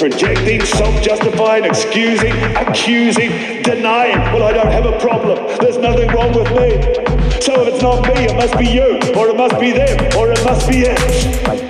projecting, self justifying, excusing, accusing, denying. Well, I don't have a problem. There's nothing wrong with me. So if it's not me, it must be you, or it must be them, or it must be it.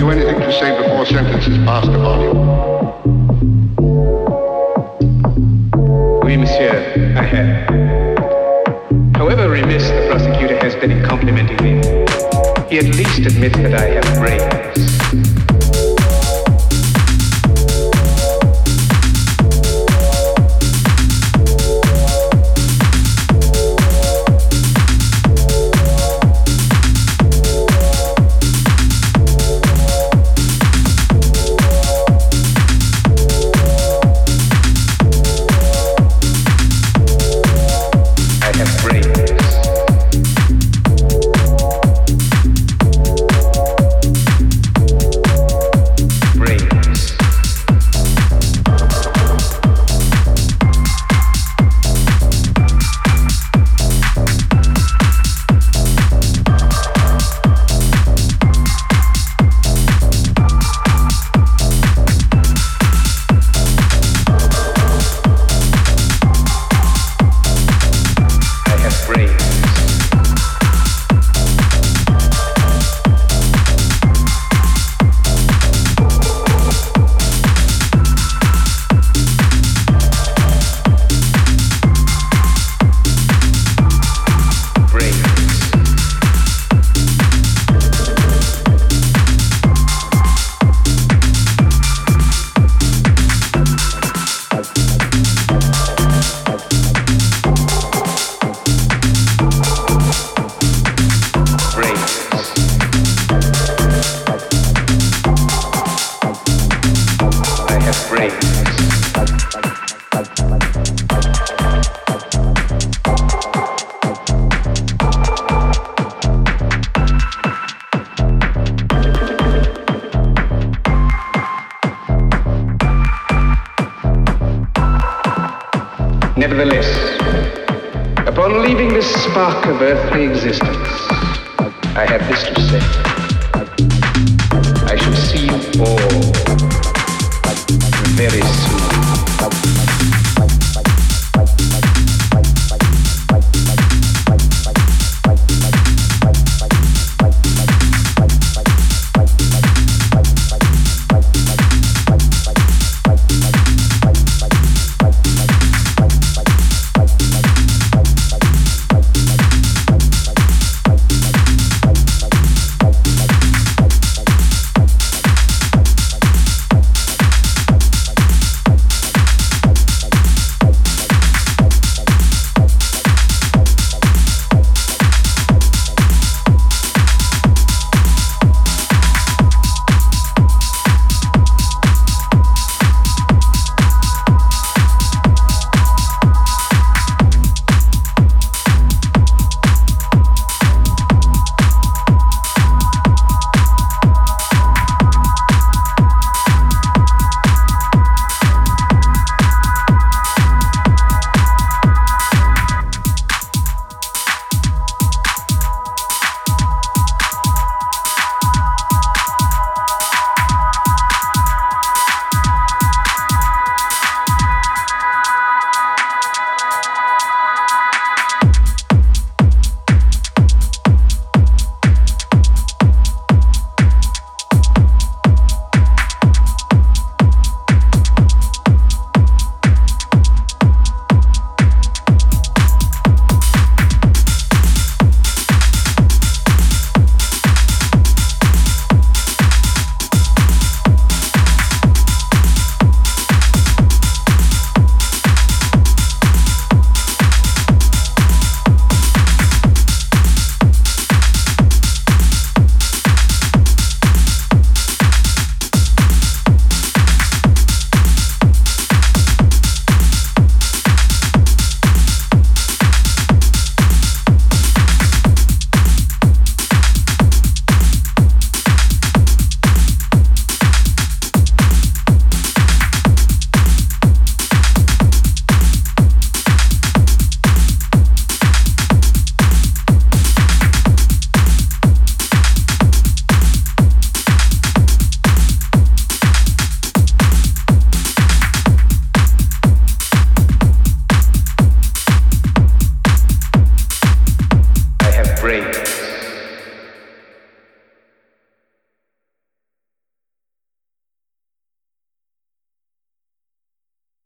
you anything to say before sentences passed upon you, Oui, monsieur, I have. However remiss the prosecutor has been in complimenting me, he at least admits that I have brains. Nevertheless, upon leaving this spark of earthly existence, I have this to say. I shall see you all very soon.